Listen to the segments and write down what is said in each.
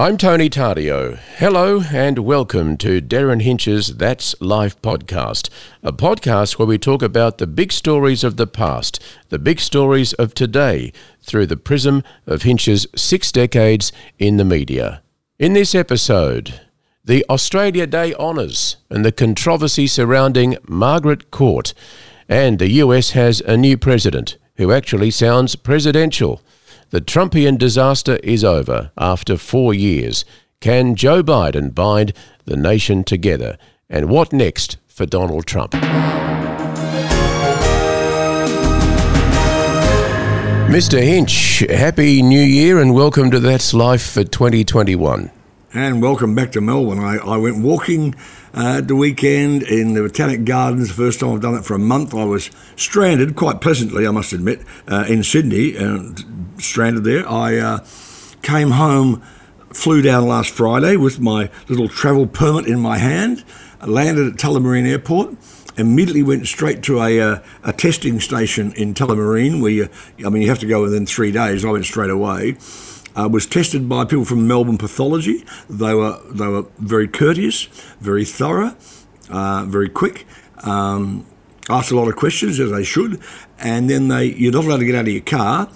I'm Tony Tardio. Hello and welcome to Derryn Hinch's That's Life podcast, a podcast where we talk about the big stories of the past, the big stories of today, through the prism of Hinch's six decades in the media. In this episode, the Australia Day honours and the controversy surrounding Margaret Court, and the US has a new president who actually sounds presidential. The Trumpian disaster is over after four years. Can Joe Biden bind the nation together? And what next for Donald Trump? Mr. Hinch, Happy New Year and welcome to That's Life for 2021. And welcome back to Melbourne. I, I went walking uh, the weekend in the Botanic Gardens. The first time I've done it for a month. I was stranded, quite pleasantly, I must admit, uh, in Sydney, and stranded there. I uh, came home, flew down last Friday with my little travel permit in my hand, landed at Tullamarine Airport. Immediately went straight to a, uh, a testing station in Tullamarine, where you, I mean, you have to go within three days. I went straight away uh, was tested by people from Melbourne Pathology. They were they were very courteous, very thorough, uh, very quick. Um, asked a lot of questions as they should, and then they you're not allowed to get out of your car.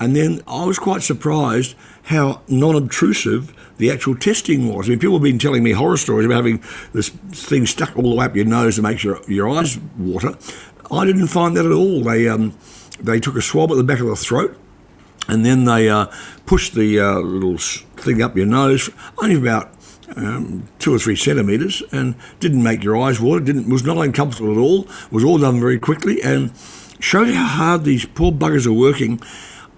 And then I was quite surprised how non-obtrusive the actual testing was. I mean, people have been telling me horror stories about having this thing stuck all the way up your nose to make your your eyes water. I didn't find that at all. They um, they took a swab at the back of the throat and then they uh, push the uh, little thing up your nose, only about um, two or three centimetres, and didn't make your eyes water. Didn't was not uncomfortable at all. Was all done very quickly, and showed how hard these poor buggers are working.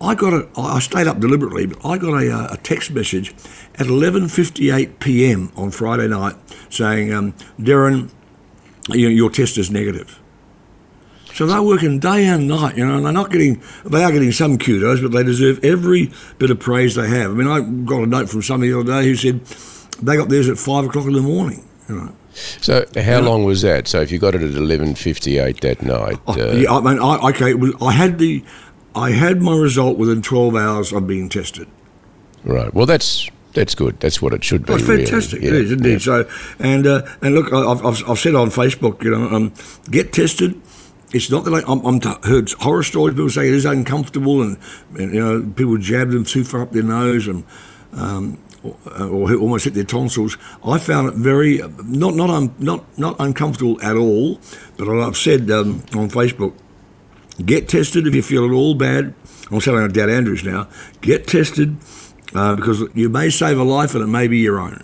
I got a. I stayed up deliberately, but I got a, uh, a text message at 11:58 p.m. on Friday night saying, um, "Derryn, you know, your test is negative." So they're working day and night, you know, and they're not getting, they are getting some kudos, but they deserve every bit of praise they have. I mean, I got a note from somebody the other day who said they got theirs at five o'clock in the morning, you know. So how long was that? So if you got it at eleven fifty eight that night, oh, uh, yeah, I mean, I, okay, was, I had the, I had my result within twelve hours of being tested. Right. Well, that's that's good. That's what it should be. Oh, it's fantastic. Really. Yeah. It is indeed. Yeah. So, and uh, and look, I've, I've, I've, said on Facebook, you know, um, get tested, it's not that I'm, I'm heard horror stories. People say it is uncomfortable, and, and, you know people jab them too far up their nose, and um, or, or, almost hit their tonsils. I found it very not not un, not not uncomfortable at all. But I've said um, on Facebook, get tested if you feel at all bad. I'm telling Dan Andrews now, get tested uh, because you may save a life and it may be your own.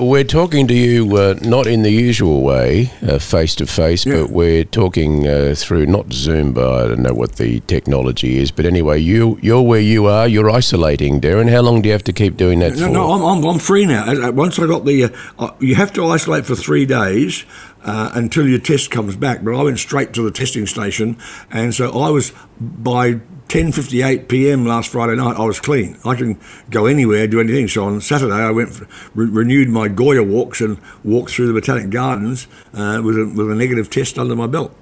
We're talking to you uh, not in the usual way, face to face, but we're talking uh, through not Zoom, but I don't know what the technology is. But anyway, you you're where you are. You're isolating, Derryn. How long do you have to keep doing that no, for? No, I'm, I'm, I'm free now. Once I got the, uh, you have to isolate for three days. Uh, until your test comes back. But I went straight to the testing station, and so I was by 10:58 p.m. last Friday night, I was clean. I can go anywhere, do anything. So on Saturday, I went re- renewed my Goya walks and walked through the Botanic Gardens uh, with a, with a negative test under my belt.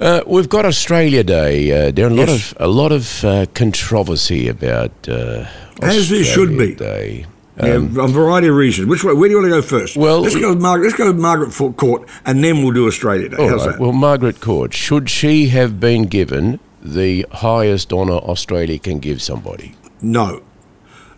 Uh, we've got Australia Day. Uh, there are a yes. lot of a lot of uh, controversy about uh, as there should be. Day. Um, yeah, a variety of reasons. Which way? Where do you want to go first? Well, let's go. With Margaret, let's go with Margaret Court, and then we'll do Australia Day. How's right. that? Well, Margaret Court. Should she have been given the highest honour Australia can give somebody? No.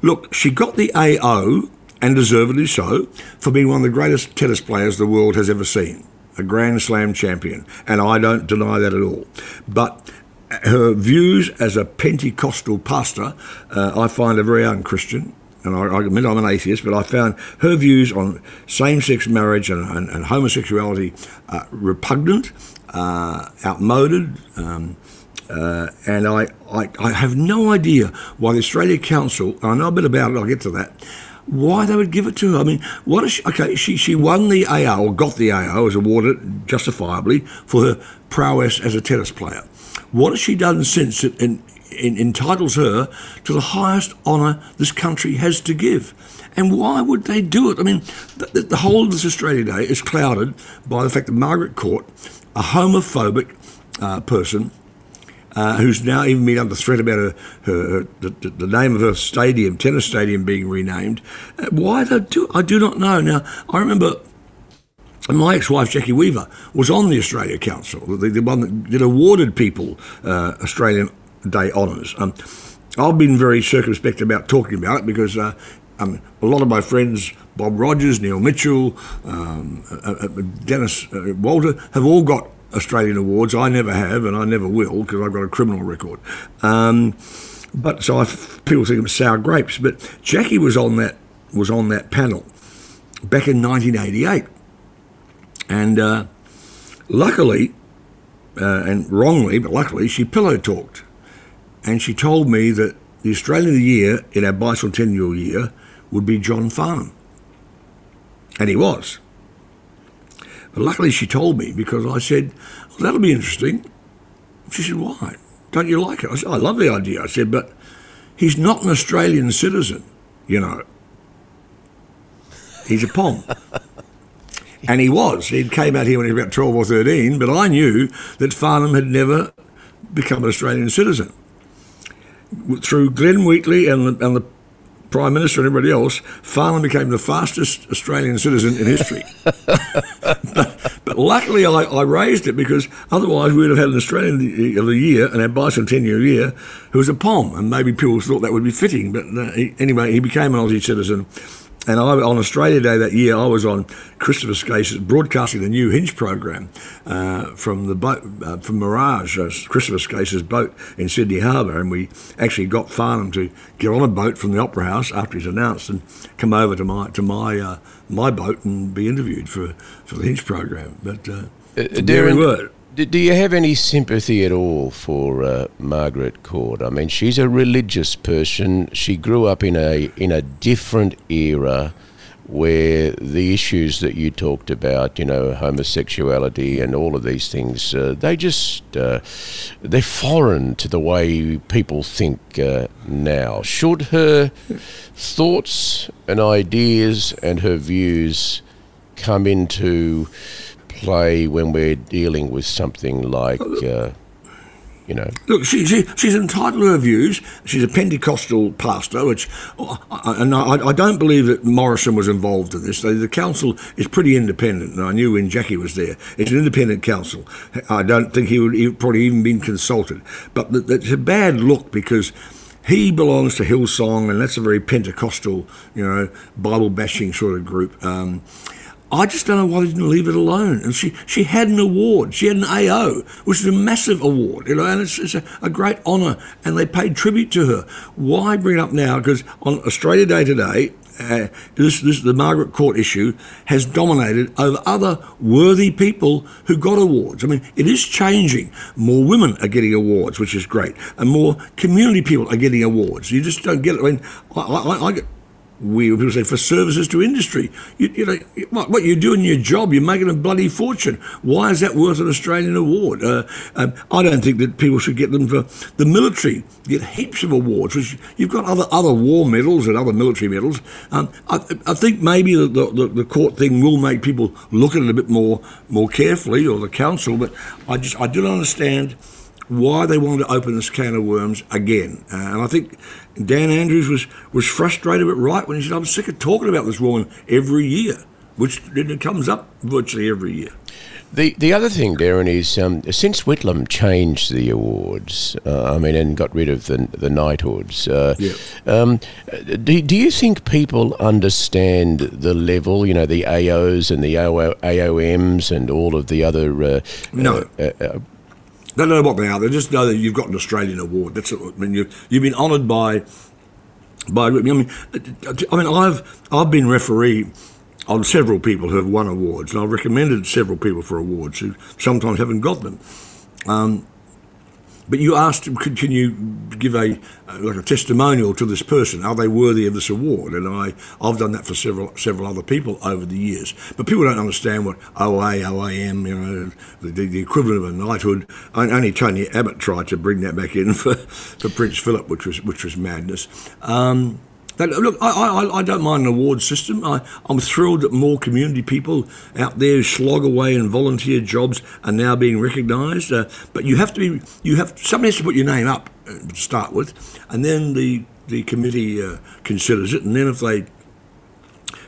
Look, she got the AO, and deservedly so, for being one of the greatest tennis players the world has ever seen. A Grand Slam champion. And I don't deny that at all. But her views as a Pentecostal pastor, uh, I find are very unchristian. And I, I, admit I'm an atheist, but I found her views on same sex marriage and, and, and homosexuality uh, repugnant, uh, outmoded. Um, uh, and I, I, I, have no idea why the Australia Council, I know a bit about it, I'll get to that, why they would give it to her. I mean, what is she, okay, she, she won the AO, or got the AO, was awarded justifiably for her prowess as a tennis player. What has she done since it in, in, entitles her to the highest honour this country has to give? And why would they do it? I mean, the, the whole of this Australia Day is clouded by the fact that Margaret Court, a homophobic uh, person, uh, who's now even been under threat about her, her, her the, the, name of her stadium, tennis stadium, being renamed. Uh, why they do I do not know. Now I remember my ex-wife Jacki Weaver was on the Australia Council, the, the one that, that, awarded people uh, Australian Day honours. Um, I've been very circumspect about talking about it because uh, um, a lot of my friends, Bob Rogers, Neil Mitchell, um, uh, uh, Dennis uh, Walter, have all got Australian awards. I never have, and I never will because I've got a criminal record. Um, but so I, people think I'm sour grapes. But Jacki was on that was on that panel back in 1988, and uh, luckily, uh, and wrongly, but luckily, she pillow talked, and she told me that the Australian of the Year in our bicentennial year would be John Farnham, and he was. But luckily, she told me because I said, well, that'll be interesting. She said, why? Don't you like it? I said, I love the idea. I said, but he's not an Australian citizen, you know. He's a POM. and he was. He came out here when he was about 12 or 13, but I knew that Farnham had never become an Australian citizen. Through Glenn Wheatley and the, and the Prime Minister and everybody else, Farnham became the fastest Australian citizen in history. but, but, luckily, I, I, raised it because otherwise we would have had an Australian of the Year and our bicentennial year who was a POM, and maybe people thought that would be fitting. But uh, he, anyway, he became an Aussie citizen and I, on Australia Day that year, I was on Christopher Skase's broadcasting the new Hinch program uh, from the boat uh, from Mirage, uh, Christopher Skase's boat in Sydney Harbour, and we actually got Farnham to get on a boat from the Opera House after he's announced and come over to my to my uh, my boat and be interviewed for for the Hinch program. But uh, uh, Derryn, we were. Do you have any sympathy at all for uh, Margaret Court? I mean, she's a religious person. She grew up in a in a different era where the issues that you talked about, you know, homosexuality and all of these things, uh, they just uh, they're foreign to the way people think uh, now. Should her thoughts and ideas and her views come into play when we're dealing with something like, uh, you know. Look, she, she, she's entitled to her views. She's a Pentecostal pastor, which, and I, I don't believe that Morrison was involved in this. The, council is pretty independent, and I knew when Jacki was there. It's an independent council. I don't think he would he probably even been consulted. But it's a bad look because he belongs to Hillsong, and that's a very Pentecostal, you know, Bible bashing sort of group. Um, I just don't know why they didn't leave it alone. And she, she had an award. She had an AO, which is a massive award, you know, and it's, it's a, a great honour. And they paid tribute to her. Why bring it up now? Because on Australia Day today, uh, this, this the Margaret Court issue has dominated over other worthy people who got awards. I mean, it is changing. More women are getting awards, which is great, and more community people are getting awards. You just don't get it. I mean, I, I, I get we people say for services to industry. You, you know what, what, you're doing your job, you're making a bloody fortune. Why is that worth an Australian award? Uh, um, I don't think that people should get them for the military. You get heaps of awards. Which you've got other other war medals and other military medals. Um, I, I, think maybe the, the, the, court thing will make people look at it a bit more more carefully, or the council. But I just I don't understand why they wanted to open this can of worms again. Uh, and I think Dan Andrews was, was frustrated but right when he said, I'm sick of talking about this woman every year, which it comes up virtually every year. The the other thing, Derryn, is um, since Whitlam changed the awards, uh, I mean, and got rid of the the knighthoods. Uh, yeah. um, do, do you think people understand the level? You know, the AOs and the AOMs and all of the other. Uh, no. They don't know what they are. They just know that you've got an Australian award. That's it. I mean, you've, you've been honoured by by. I mean, I mean, I've I've been referee on several people who have won awards, and I've recommended several people for awards who sometimes haven't got them. Um, but you asked, can you give a like a testimonial to this person? Are they worthy of this award? And I, I've done that for several several other people over the years. But people don't understand what OA, OAM, you know, the, the equivalent of a knighthood. Only Tony Abbott tried to bring that back in for, for Prince Philip, which was which was madness. Um, That, look, I, I, I don't mind an award system. I, I'm thrilled that more community people out there who slog away in volunteer jobs are now being recognised. Uh, but you have to be, you have somebody has to put your name up uh, to start with, and then the the committee uh, considers it, and then if they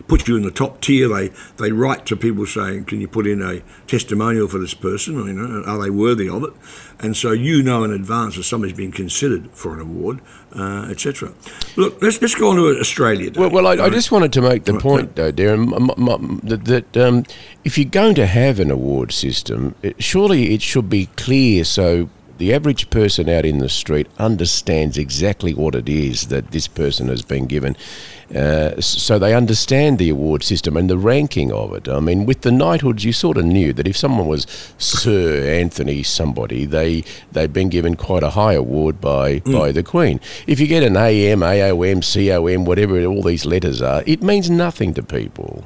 put you in the top tier. They they write to people saying, "Can you put in a testimonial for this person? You know, are they worthy of it?" And so you know in advance if somebody's been considered for an award, uh, etc. Look, let's let's go on to Australia. Well, well, I, I, just wanted to make the point, though, Derryn, that, that um, if you're going to have an award system, it, surely it should be clear so the average person out in the street understands exactly what it is that this person has been given. Uh, so they understand the award system and the ranking of it. I mean, with the knighthoods, you sort of knew that if someone was Sir Anthony somebody, they they'd been given quite a high award by mm. by the Queen. If you get an AM, AOM, COM, whatever all these letters are, it means nothing to people.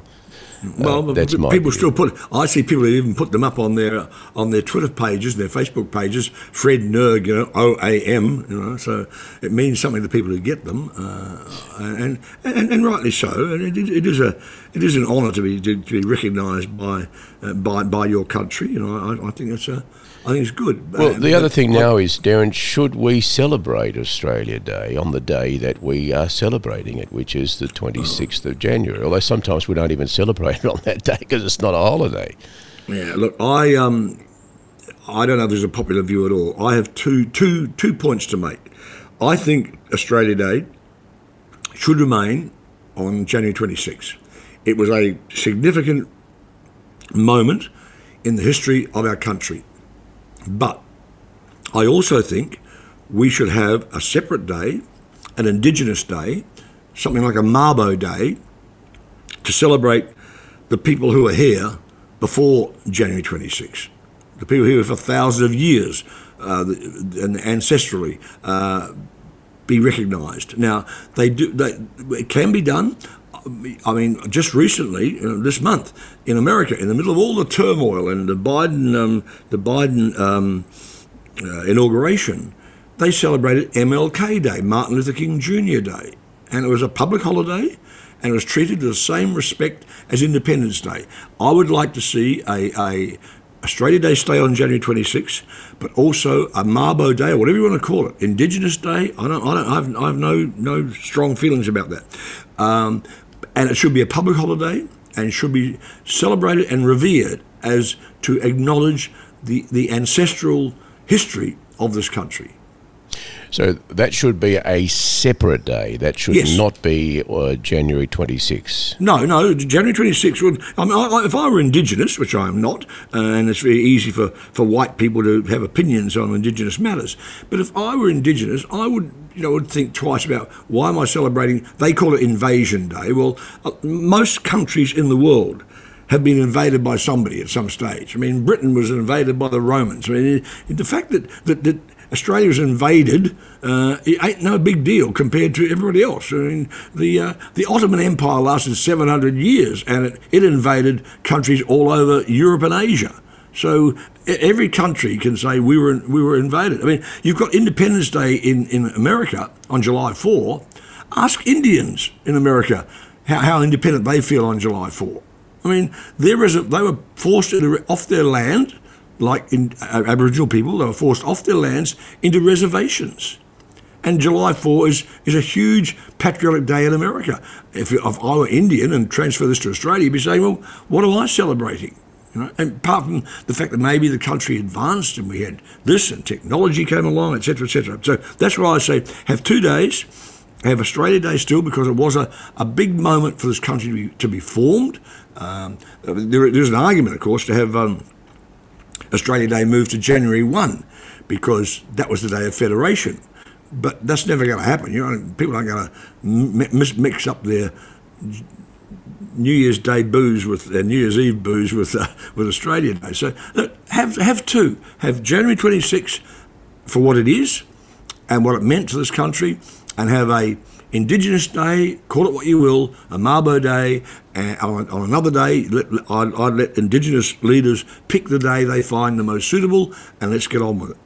Well, uh, that's people still put. I see people even put them up on their on their Twitter pages, their Facebook pages. Fred Nerg, you know, O A M, you know. So it means something to people who get them, uh, and, and and rightly so. And it, it is a it is an honour to be to, be recognised by uh, by by your country. You know, I, I think that's a I think it's good. Well, the other thing now is, Derryn, should we celebrate Australia Day on the day that we are celebrating it, which is the 26th of January? Although sometimes we don't even celebrate it on that day because it's not a holiday. Yeah, look, I um, I don't know if there's a popular view at all. I have two, two, two points to make. I think Australia Day should remain on January 26th. It was a significant moment in the history of our country. But I also think we should have a separate day, an Indigenous Day, something like a Mabo Day, to celebrate the people who are here before January 26. The people here for thousands of years uh, and ancestrally uh, be recognised. Now, they do. They, it can be done. I mean, just recently, uh, this month, in America, in the middle of all the turmoil and the Biden, um, the Biden um, uh, inauguration, they celebrated MLK Day, Martin Luther King Jr. Day, and it was a public holiday, and it was treated with the same respect as Independence Day. I would like to see a, a Australia Day stay on January 26th, but also a Mabo Day or whatever you want to call it, Indigenous Day. I don't, I don't, I have, I have no, no strong feelings about that. Um, and it should be a public holiday and should be celebrated and revered as to acknowledge the, the ancestral history of this country. So that should be a separate day. That should yes. not be uh, January 26. No, no. January 26 would. I mean, I, if I were Indigenous, which I am not, uh, and it's very easy for, for white people to have opinions on Indigenous matters, but if I were Indigenous, I would you know would think twice about why am I celebrating? They call it Invasion Day. Well, uh, most countries in the world have been invaded by somebody at some stage. I mean, Britain was invaded by the Romans. I mean, the fact that, that, that Australia was invaded, uh, it ain't no big deal compared to everybody else. I mean, the uh, the Ottoman Empire lasted 700 years, and it, it invaded countries all over Europe and Asia. So every country can say we were we were invaded. I mean, you've got Independence Day in, in America on July 4. Ask Indians in America how, how independent they feel on July 4. I mean, there is they were forced off their land like in uh, Aboriginal people, they were forced off their lands into reservations. And July 4 is, is a huge patriotic day in America. If, if I were Indian and transfer this to Australia, you'd be saying, well, what am I celebrating? You know, and apart from the fact that maybe the country advanced and we had this and technology came along, etc., etc. So that's why I say have two days, have Australia Day still because it was a, a big moment for this country to be, to be formed. Um, there, there's an argument, of course, to have um, Australia Day moved to January 1 because that was the day of federation. But that's never going to happen. You know, people aren't going to mix up their New Year's Day booze with their New Year's Eve booze with uh, with Australia Day. So have have two. Have January 26 for what it is and what it meant to this country, and have a Indigenous Day, call it what you will, a Mabo Day, and on, on another day, let, I'd, I'd, let Indigenous leaders pick the day they find the most suitable, and let's get on with it.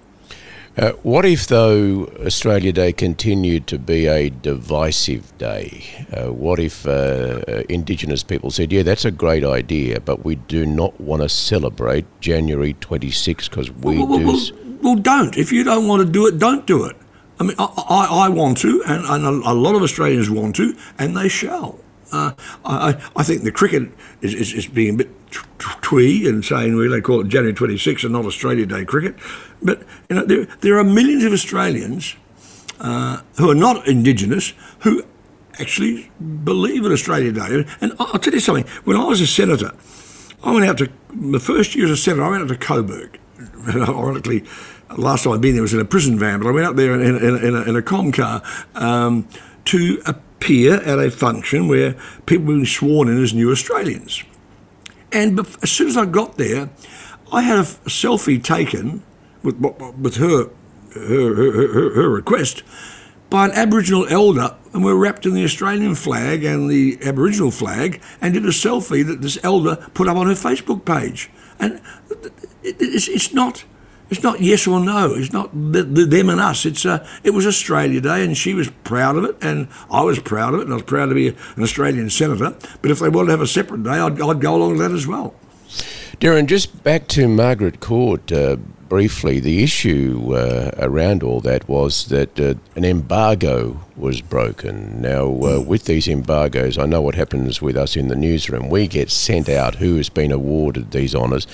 Uh, what if, though, Australia Day continued to be a divisive day? Uh, what if uh, Indigenous people said, yeah, that's a great idea, but we do not want to celebrate January 26 because we well, well, do. Well, well, don't. If you don't want to do it, don't do it. I mean, I, I, I want to, and, and, a lot of Australians want to, and they shall. Uh, I, I think the cricket is, is, is being a bit twee and saying we well, they call it January 26 and not Australia Day cricket. But you know, there, there are millions of Australians uh, who are not Indigenous who actually believe in Australia Day. And I'll tell you something. When I was a senator, I went out to the first year as a senator. I went out to Coburg. Ironically, last time I'd been there was in a prison van, but I went up there in, in, in, a, in a com car um, to appear at a function where people were being sworn in as new Australians. And as soon as I got there, I had a selfie taken with, with her, her, her, her, request by an Aboriginal elder, and we're wrapped in the Australian flag and the Aboriginal flag, and did a selfie that this elder put up on her Facebook page. And it's, it's not. It's not yes or no. It's not the, the, them and us. It's uh, it was Australia Day, and she was proud of it, and I was proud of it, and I was proud to be an Australian senator. But if they wanted to have a separate day, I'd, I'd go along with that as well. Derryn, just back to Margaret Court. Uh, briefly, the issue uh, around all that was that uh, an embargo was broken. Now, uh, with these embargoes, I know what happens with us in the newsroom. We get sent out who has been awarded these honours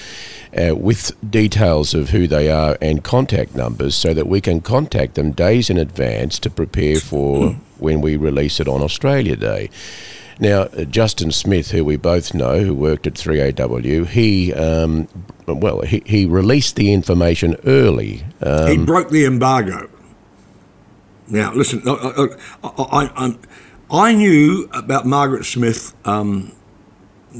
uh, with details of who they are and contact numbers so that we can contact them days in advance to prepare for hmm. when we release it on Australia Day. Now, uh, Justin Smith, who we both know, who worked at 3AW, he um, well, he, he released the information early. Um, he broke the embargo. Now, listen, I, I, I, I knew about Margaret Smith um,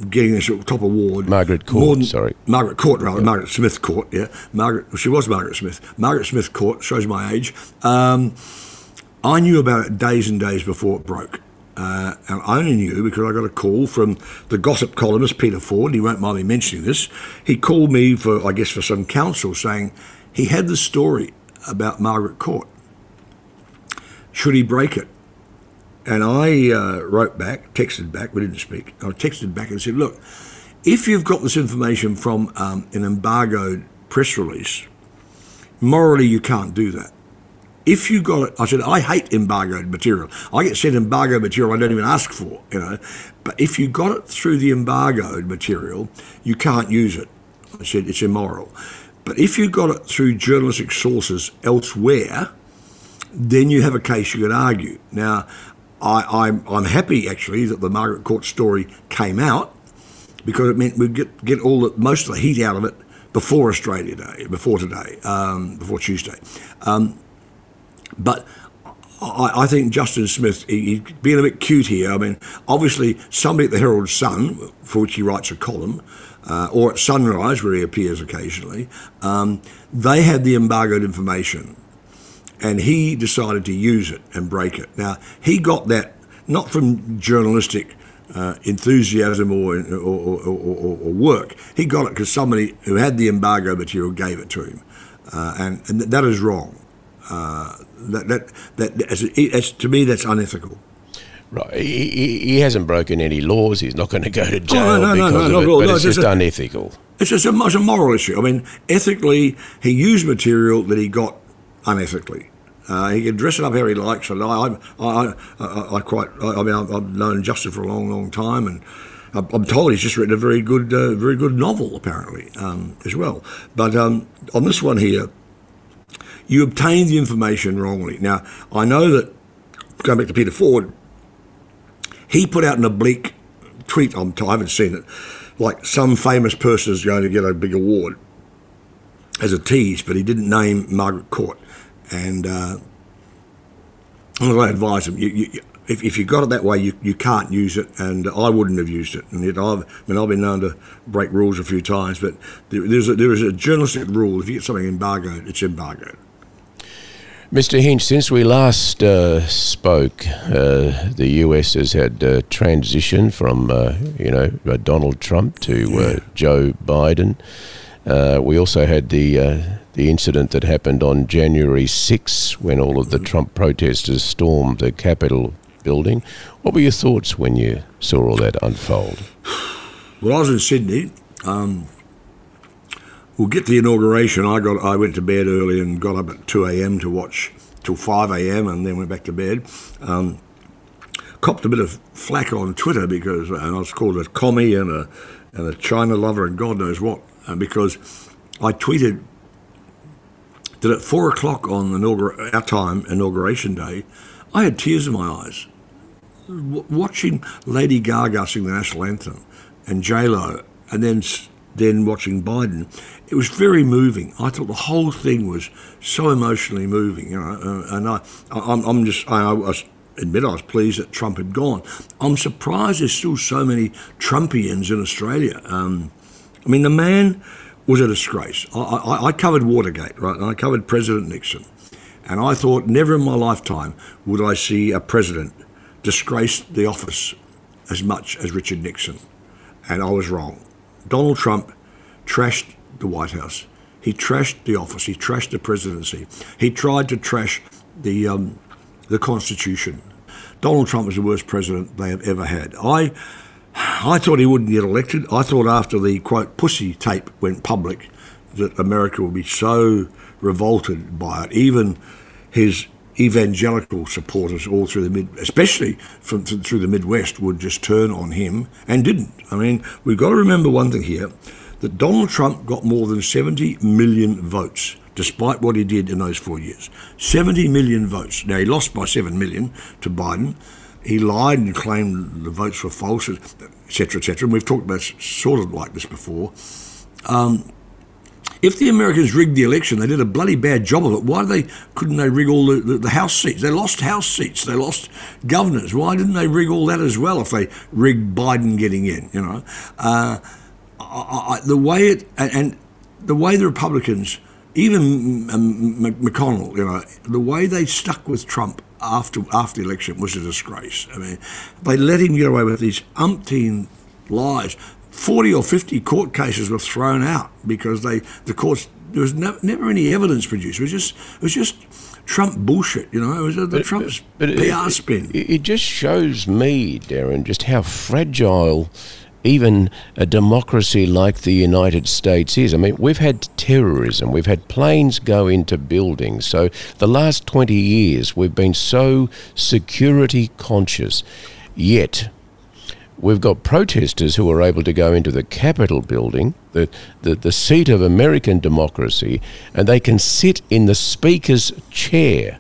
getting this top award. Margaret Court, than, sorry. Margaret Court, rather. Yeah. Margaret Smith Court, yeah. Margaret, well, she was Margaret Smith. Margaret Smith Court, shows my age. Um, I knew about it days and days before it broke. Uh, and I only knew because I got a call from the gossip columnist Peter Ford. He won't mind me mentioning this. He called me for, I guess, for some counsel, saying he had the story about Margaret Court. Should he break it? And I uh, wrote back, texted back. We didn't speak. I texted back and said, "Look, if you've got this information from um, an embargoed press release, morally you can't do that." if you got it, I said, I hate embargoed material. I get sent embargoed material I don't even ask for, you know. But if you got it through the embargoed material, you can't use it. I said, it's immoral. But if you got it through journalistic sources elsewhere, then you have a case you could argue. Now, I, am I'm, I'm happy actually that the Margaret Court story came out because it meant we'd get, get all the, most of the heat out of it before Australia Day, before today, um, before Tuesday. Um, but I, I, think Justin Smith, he, he's being a bit cute here. I mean, obviously, somebody at the Herald Sun, for which he writes a column, uh, or at Sunrise, where he appears occasionally, um, they had the embargoed information. And he decided to use it and break it. Now, he got that not from journalistic uh, enthusiasm or or, or, or, or, work. He got it because somebody who had the embargo material gave it to him. Uh, and, and that is wrong. Uh, that, that, that as, as, to me, that's unethical. Right. He, he, hasn't broken any laws. He's not going to go to jail oh, no, no, because no, of it. But it's just a, unethical. It's just a, it's a moral issue. I mean, ethically, he used material that he got unethically. Uh, he can dress it up how he likes. And I, I, I, I quite. I mean, I've known Justin for a long, long time, and I'm told he's just written a very good, uh, very good novel, apparently, um, as well. But um, on this one here, you obtained the information wrongly. Now, I know that, going back to Peter Ford, he put out an oblique tweet, on, I haven't seen it, like some famous person is going to get a big award as a tease, but he didn't name Margaret Court. And uh, I advise him, you, you, if, if you got it that way, you, you can't use it, and I wouldn't have used it. And I've, I mean, I've been known to break rules a few times, but there, there's a, there is a journalistic rule: if you get something embargoed, it's embargoed. Mr. Hinch, since we last uh, spoke, uh, the US has had uh, transition from, uh, you know, uh, Donald Trump to uh, Joe Biden. we also had the the incident that happened on January 6 when all of the Trump protesters stormed the Capitol building. What were your thoughts when you saw all that unfold? Well, I was in Sydney. Um, we'll get to the inauguration. I got I went to bed early and got up at 2 a.m. to watch till 5 a.m. and then went back to bed. Um, copped a bit of flack on Twitter because and I was called a commie and a and a China lover and God knows what uh, because I tweeted that at four o'clock on our time inauguration day, I had tears in my eyes w- watching Lady Gaga sing the national anthem and J Lo, and then then watching Biden. It was very moving. I thought the whole thing was so emotionally moving, you know. And I, I'm, I'm just I, I admit I was pleased that Trump had gone. I'm surprised there's still so many Trumpians in Australia. Um, I mean, the man was a disgrace. I, I, I, covered Watergate, right? And I covered President Nixon. And I thought never in my lifetime would I see a president disgrace the office as much as Richard Nixon. And I was wrong. Donald Trump trashed the White House. He trashed the office. He trashed the presidency. He tried to trash the um, the Constitution. Donald Trump was the worst president they have ever had. I, I thought he wouldn't get elected. I thought after the quote pussy tape went public that America would be so revolted by it. Even his evangelical supporters all through the mid, especially from through the Midwest, would just turn on him and didn't. I mean, we've got to remember one thing here: that Donald Trump got more than 70 million votes despite what he did in those four years. 70 million votes. Now, he lost by 7 million to Biden. He lied and claimed the votes were false, etc., etc. And we've talked about sort of like this before. Um, if the Americans rigged the election, they did a bloody bad job of it. Why they couldn't they rig all the, the, the, House seats? They lost House seats. They lost governors. Why didn't they rig all that as well? If they rigged Biden getting in, you know, uh, I, I, the way it and, and the way the Republicans even um, McConnell, you know, the way they stuck with Trump after after the election was a disgrace. I mean, they let him get away with these umpteen lies. Forty or fifty court cases were thrown out because they the courts there was no, never any evidence produced. It was just it was just Trump bullshit. You know, it was the but, Trump's but, but PR it, spin. It, it just shows me, Derryn, just how fragile even a democracy like the United States is. I mean, we've had terrorism, we've had planes go into buildings. So the last 20 years, we've been so security conscious. Yet, we've got protesters who are able to go into the Capitol building, the, the, the seat of American democracy, and they can sit in the Speaker's chair.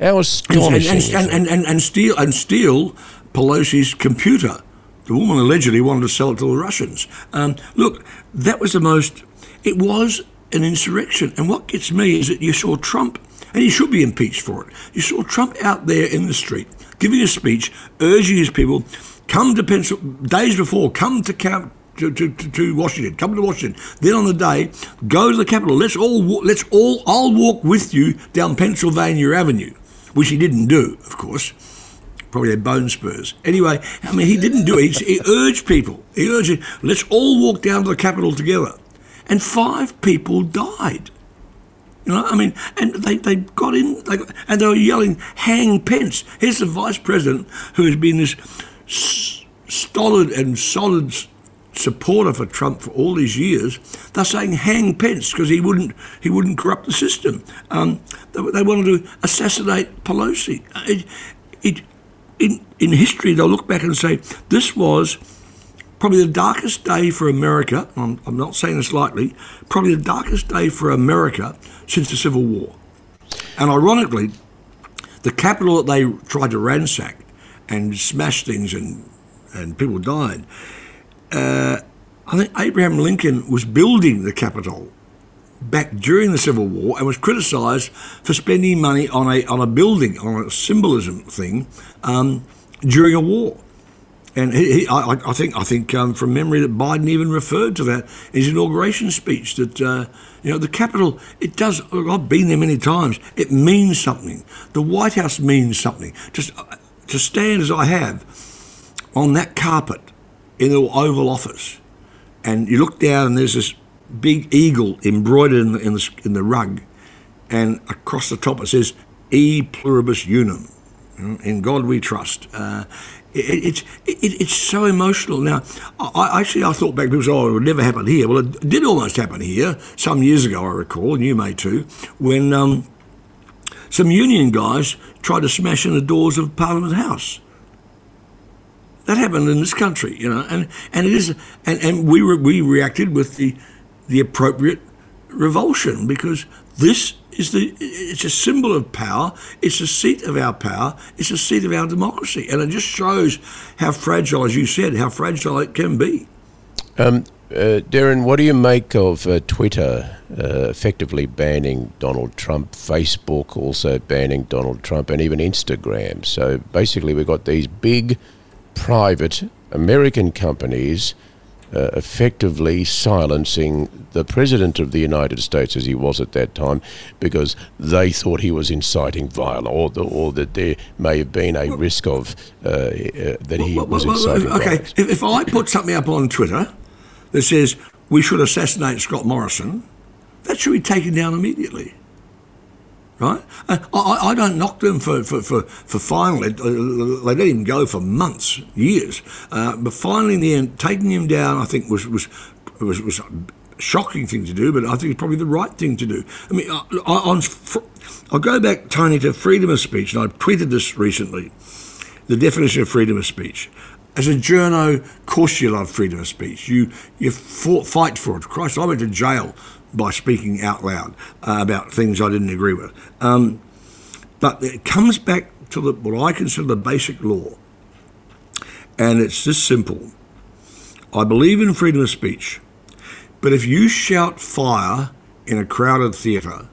How astonishing! And, and, and, and, and, steal, and steal Pelosi's computer the woman allegedly wanted to sell it to the Russians. Um, look, that was the most, it was an insurrection. And what gets me is that you saw Trump, and he should be impeached for it. You saw Trump out there in the street giving a speech, urging his people, come to Pennsylvania, days before, come to Camp. To, to, to, Washington, come to Washington. Then on the day, go to the Capitol. Let's all, let's all, I'll walk with you down Pennsylvania Avenue, which he didn't do, of course probably had bone spurs. Anyway, I mean, he didn't do it. He, he urged people. He urged, let's all walk down to the Capitol together. And five people died. You know, I mean, and they, they got in, they got, and they were yelling, hang Pence. Here's the vice president who has been this stolid and solid supporter for Trump for all these years. They're saying hang Pence because he wouldn't he wouldn't corrupt the system. Um, they, they, wanted to assassinate Pelosi. It, it, in, in history, they'll look back and say, this was probably the darkest day for America. I'm, I'm not saying this lightly, probably the darkest day for America since the Civil War. And ironically, the capital that they tried to ransack and smash things and, and people died, uh, I think Abraham Lincoln was building the Capitol back during the Civil War and was criticised for spending money on a on a building on a symbolism thing um, during a war. And he, he, I, I, think, I think um, from memory that Biden even referred to that in his inauguration speech. That uh, you know the Capitol, it does. I've been there many times. It means something. The White House means something. Just uh, to stand as I have on that carpet in the Oval Office, and you look down and there's this big eagle embroidered in the, in the, in the rug, and across the top it says "E pluribus unum." In God we trust. Uh, it, it's it, it's so emotional. Now, I, actually I thought back say, "Oh, it would never happen here." Well, it did almost happen here some years ago. I recall, and you may too, when um, some union guys tried to smash in the doors of Parliament House. That happened in this country, you know, and, and it is, and, and we re, we reacted with the the appropriate revulsion because this is the it's a symbol of power. It's a seat of our power. It's a seat of our democracy, and it just shows how fragile, as you said, how fragile it can be. Um, uh, Derryn, what do you make of uh, Twitter uh, effectively banning Donald Trump, Facebook also banning Donald Trump, and even Instagram? So basically, we've got these big private American companies uh, effectively silencing the President of the United States as he was at that time because they thought he was inciting violence or, the, or that there may have been a risk of uh, uh, that he well, was inciting well, okay. violence. If, if I put something up on Twitter that says we should assassinate Scott Morrison, that should be taken down immediately right? I, I, don't knock them for, for, for, for finally, they let him go for months, years. Uh, but finally, in the end, taking him down, I think, was, was, was, was a shocking thing to do, but I think it's probably the right thing to do. I mean, I, on, I'll go back, Tony, to freedom of speech, and I tweeted this recently the definition of freedom of speech. As a journo, of course you love freedom of speech. You you fought, fight for it. Christ, I went to jail by speaking out loud uh, about things I didn't agree with. Um, but it comes back to the, what I consider the basic law, and it's this simple. I believe in freedom of speech, but if you shout fire in a crowded theatre,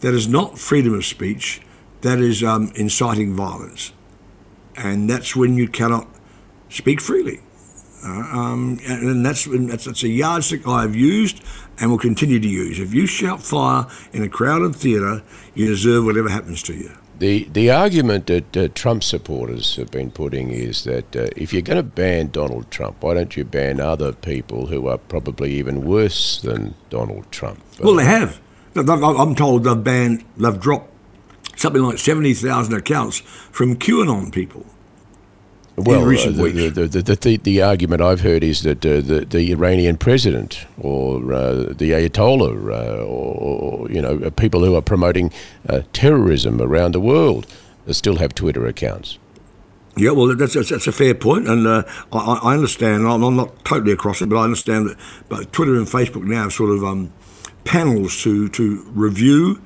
that is not freedom of speech, that is um, inciting violence. And that's when you cannot speak freely. Um, and that's, that's, that's a yardstick I've used and will continue to use. If you shout fire in a crowded theatre, you deserve whatever happens to you. The, the argument that uh, Trump supporters have been putting is that uh, if you're going to ban Donald Trump, why don't you ban other people who are probably even worse than Donald Trump? Well, they have. I'm told they've banned, they've dropped something like 70,000 accounts from QAnon people well, uh, the, the, the, the, the, argument I've heard is that uh, the, the Iranian president or uh, the Ayatollah uh, or, or, you know, uh, people who are promoting uh, terrorism around the world still have Twitter accounts. Yeah, well, that's, that's, that's a fair point, and I, I, understand. I'm, I'm, not totally across it, but I understand that. But Twitter and Facebook now have sort of um, panels to to review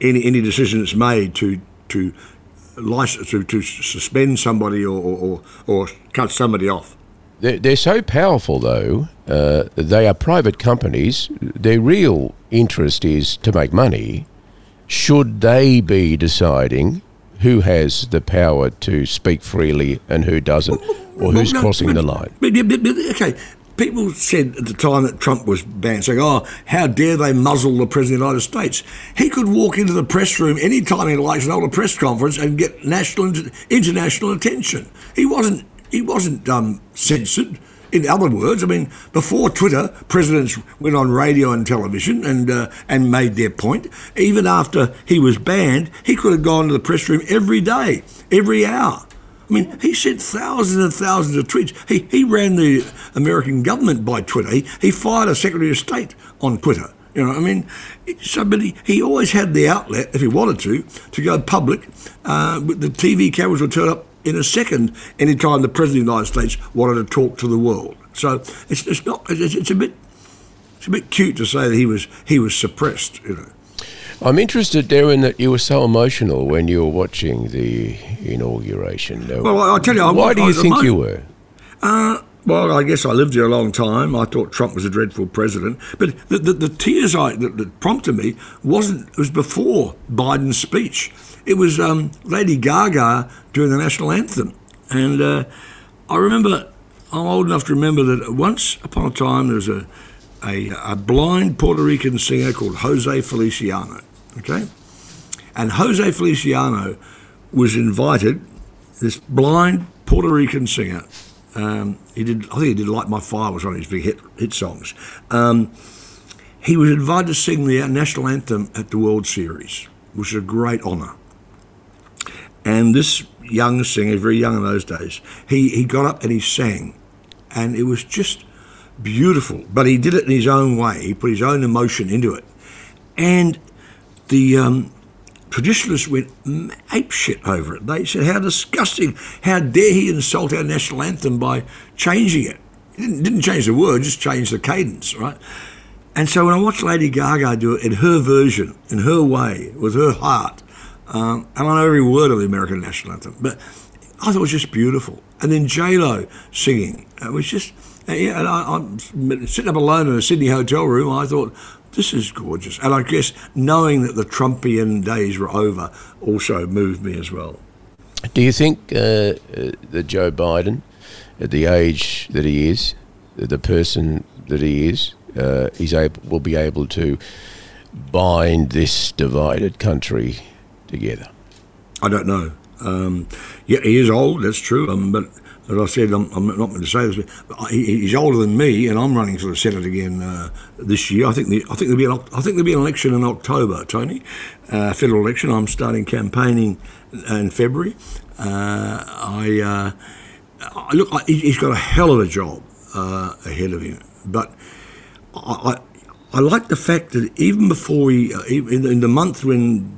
any any decision that's made to to license to, to suspend somebody or, or, or cut somebody off. They're, they're so powerful, though. Uh, they are private companies. Their real interest is to make money. Should they be deciding who has the power to speak freely and who doesn't, or who's well, no, crossing but, the line? But, but, okay, people said at the time that Trump was banned, saying, oh, how dare they muzzle the President of the United States? He could walk into the press room any time he likes and hold a press conference and get national international attention. He wasn't, he wasn't um, censored. In other words, I mean, before Twitter, presidents went on radio and television and uh, and made their point. Even after he was banned, he could have gone to the press room every day, every hour. I mean, he sent thousands and thousands of tweets. He, he ran the American government by Twitter. He, he fired a Secretary of State on Twitter. You know, I mean, somebody he always had the outlet, if he wanted to, to go public. Uh, the TV cameras would turn up in a second anytime the President of the United States wanted to talk to the world. So it's, it's not, it's, it's a bit, it's a bit cute to say that he was, he was suppressed, you know. I'm interested, Derryn, that you were so emotional when you were watching the inauguration. Well, I'll tell you, I, why do you think you were? Uh, well, I guess I lived here a long time. I thought Trump was a dreadful president, but the, the, the tears I, that, that, prompted me wasn't was before Biden's speech. It was um, Lady Gaga during the national anthem, and uh, I remember. I'm old enough to remember that once upon a time there was a, a, a blind Puerto Rican singer called Jose Feliciano Okay? And Jose Feliciano was invited, this blind Puerto Rican singer. Um, he did, I think he did Light My Fire was one of his big hit, hit songs. Um, he was invited to sing the national anthem at the World Series, which is a great honour. And this young singer, very young in those days, he, he got up and he sang. And it was just beautiful. But he did it in his own way. He put his own emotion into it. And the um, traditionalists went ape shit over it. They said, how disgusting. How dare he insult our national anthem by changing it. He didn't, didn't change the word, just changed the cadence, right? And so when I watched Lady Gaga do it in her version, in her way, with her heart, um, and I know every word of the American national anthem, but I thought it was just beautiful. And then J Lo singing, it was just. Yeah, and I, am sitting up alone in a Sydney hotel room. I thought, this is gorgeous. And I guess knowing that the Trumpian days were over also moved me as well. Do you think uh, uh, that Joe Biden, at the age that he is, the person that he is, uh, he's able, will be able to bind this divided country together? I don't know. Um, yeah, he is old. That's true. Um, but as I said, I'm, I'm, not going to say this, but he's older than me, and I'm running for the Senate again uh, this year. I think the, I think there'll be an, I think there'll be an election in October, Tony, uh, federal election. I'm starting campaigning in February. Uh, I, uh, look, he's got a hell of a job uh, ahead of him, but I, I, I like the fact that even before he, uh, in, in the month when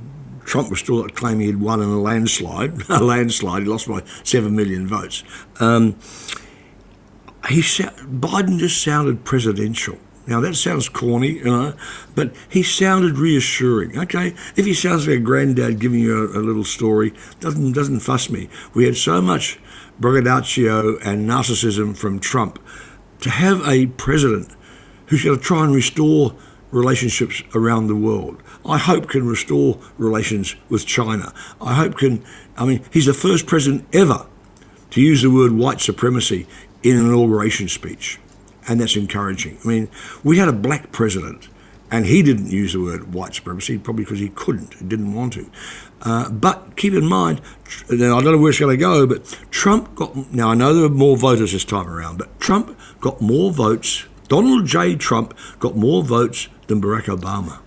Trump was still claiming he'd won in a landslide. a landslide. He lost by seven million votes. Um, he Biden just sounded presidential. Now that sounds corny, you know, but he sounded reassuring. Okay, if he sounds like a granddad giving you a, a little story, doesn't doesn't fuss me. We had so much braggadocio and narcissism from Trump. To have a president who's going to try and restore relationships around the world. I hope can restore relations with China. I hope can, I mean, he's the first president ever to use the word white supremacy in an inauguration speech. And that's encouraging. I mean, we had a black president and he didn't use the word white supremacy, probably because he couldn't, he didn't want to. Uh, but keep in mind, I don't know where it's going to go, but Trump got, now I know there were more voters this time around, but Trump got more votes, Donald J. Trump got more votes than Barack Obama.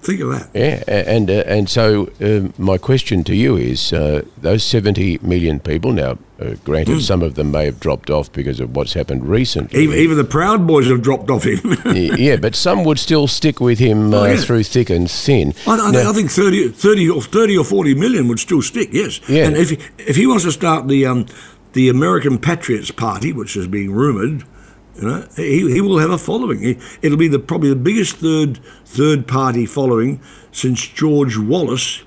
Think of that. Yeah, and uh, and so um, my question to you is: uh, those seventy million people now, uh, granted, mm. some of them may have dropped off because of what's happened recently. Even, even the Proud Boys have dropped off him. yeah, but some would still stick with him oh, uh, yeah. through thick and thin. I, I, now, I think 30, 30, or thirty or forty million would still stick. Yes. Yeah. And if he, if he wants to start the um, the American Patriots Party, which is being rumoured you know, he, he will have a following. He, it'll be the probably the biggest third third party following since George Wallace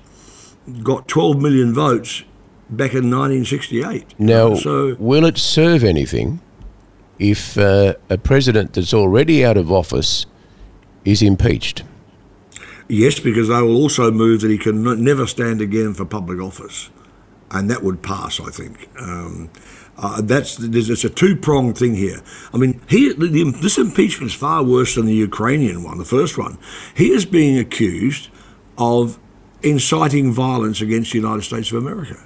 got 12 million votes back in 1968. Now, so, will it serve anything if uh, a president that's already out of office is impeached? Yes, because they will also move that he can never stand again for public office, and that would pass, I think. Um, uh, that's there's, it's a two pronged thing here. I mean, he, the, this impeachment is far worse than the Ukrainian one, the first one. He is being accused of inciting violence against the United States of America.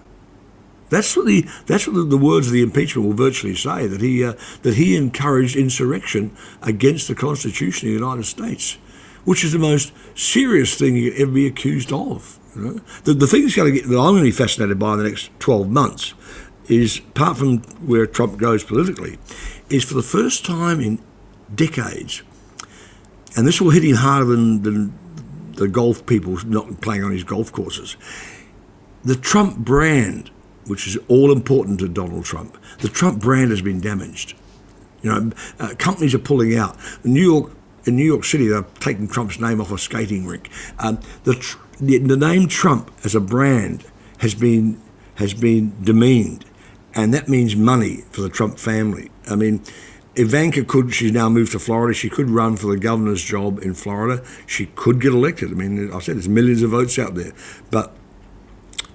That's what the that's what the, words of the impeachment will virtually say that he uh, that he encouraged insurrection against the Constitution of the United States, which is the most serious thing you could ever be accused of. You know? The the thing that's going to get that I'm going to be fascinated by in the next 12 months is, apart from where Trump goes politically, is for the first time in decades, and this will hit him harder than, than the golf people not playing on his golf courses. The Trump brand, which is all important to Donald Trump, the Trump brand has been damaged. You know, uh, companies are pulling out. New York, in New York City, they're taking Trump's name off a skating rink. Um, the, the, the name Trump as a brand has been has been demeaned and that means money for the Trump family. I mean, Ivanka could, she's now moved to Florida, she could run for the governor's job in Florida. She could get elected. I mean, I said there's millions of votes out there. But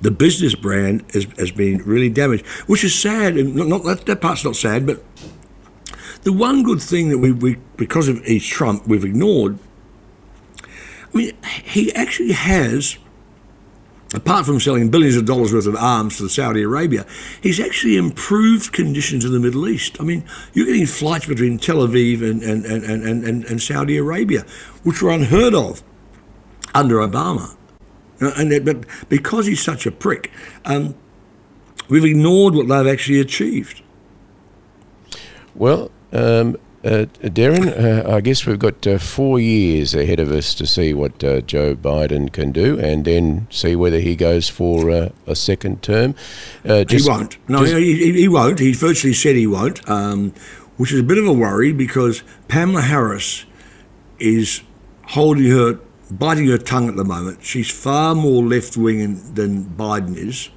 the business brand has, has been really damaged, which is sad. And not, not that, that part's not sad, but the one good thing that we, we because of he's Trump, we've ignored. I mean, he actually has apart from selling billions of dollars worth of arms to Saudi Arabia, he's actually improved conditions in the Middle East. I mean, you're getting flights between Tel Aviv and, and, and, and, and, and Saudi Arabia, which were unheard of under Obama. And, but because he's such a prick, um, we've ignored what they've actually achieved. Well, um, uh, Derryn, uh, I guess we've got uh, four years ahead of us to see what uh, Joe Biden can do, and then see whether he goes for uh, a second term. Uh, he won't. No, he, he, won't. He virtually said he won't, um, which is a bit of a worry because Kamala Harris is holding her, biting her tongue at the moment. She's far more left wing than Biden is,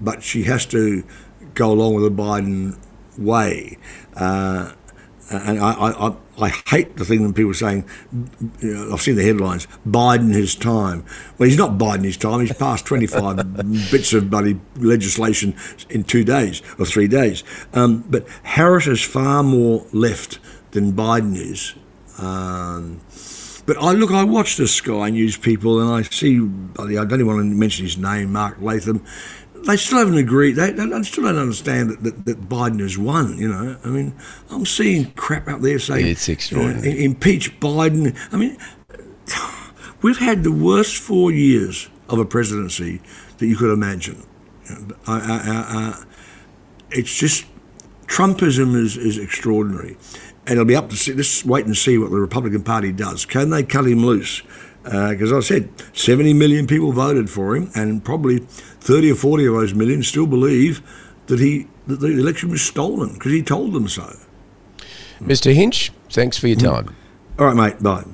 but she has to go along with the Biden way. Uh, and I, I, I, hate the thing that people are saying. You know, I've seen the headlines. Biden his time. Well, he's not Biden his time. He's passed 25 bits of bloody legislation in two days or three days. Um, but Harris is far more left than Biden is. Um, but I look, I watch the Sky News people, and I see. I don't even want to mention his name, Mark Latham they still haven't agreed. They, they still don't understand that, that, that, Biden has won. You know, I mean, I'm seeing crap out there saying it's extraordinary. You know, impeach Biden. I mean, we've had the worst four years of a presidency that you could imagine. I, I, I, it's just Trumpism is, is extraordinary, and it'll be up to see. Let's wait and see what the Republican Party does. Can they cut him loose? Because uh, I said 70 million people voted for him, and probably 30 or 40 of those million still believe that he that the election was stolen because he told them so. Mr. Hinch, thanks for your time. All right, mate. Bye.